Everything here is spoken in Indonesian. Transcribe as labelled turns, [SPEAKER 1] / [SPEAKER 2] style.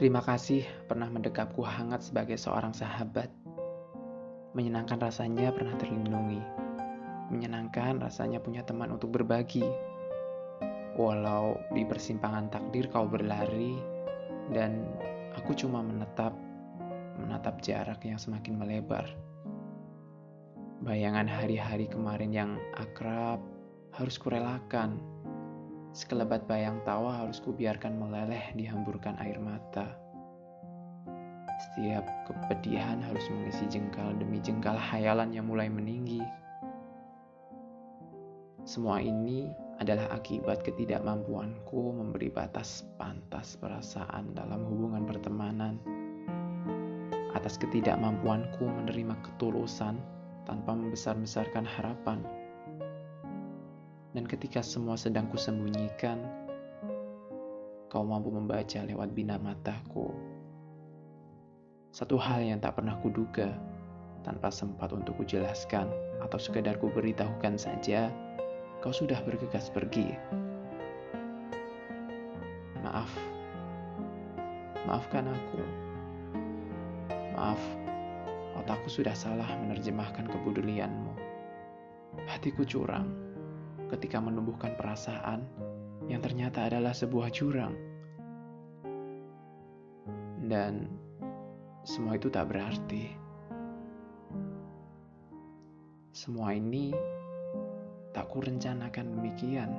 [SPEAKER 1] Terima kasih pernah mendekapku hangat sebagai seorang sahabat. Menyenangkan rasanya pernah terlindungi. Menyenangkan rasanya punya teman untuk berbagi. Walau di persimpangan takdir kau berlari dan aku cuma menetap menatap jarak yang semakin melebar. Bayangan hari-hari kemarin yang akrab harus kurelakan Sekelebat bayang tawa harus kubiarkan meleleh dihamburkan air mata. Setiap kepedihan harus mengisi jengkal demi jengkal hayalan yang mulai meninggi. Semua ini adalah akibat ketidakmampuanku memberi batas pantas perasaan dalam hubungan pertemanan. Atas ketidakmampuanku menerima ketulusan tanpa membesar-besarkan harapan. Ketika semua sedang kusembunyikan, kau mampu membaca lewat bina mataku. Satu hal yang tak pernah kuduga, tanpa sempat untuk kujelaskan atau sekedar kuberitahukan saja, kau sudah bergegas pergi. Maaf, maafkan aku. Maaf, otakku sudah salah menerjemahkan kepedulianmu. Hatiku curang ketika menumbuhkan perasaan yang ternyata adalah sebuah jurang. Dan semua itu tak berarti. Semua ini tak kurencanakan demikian.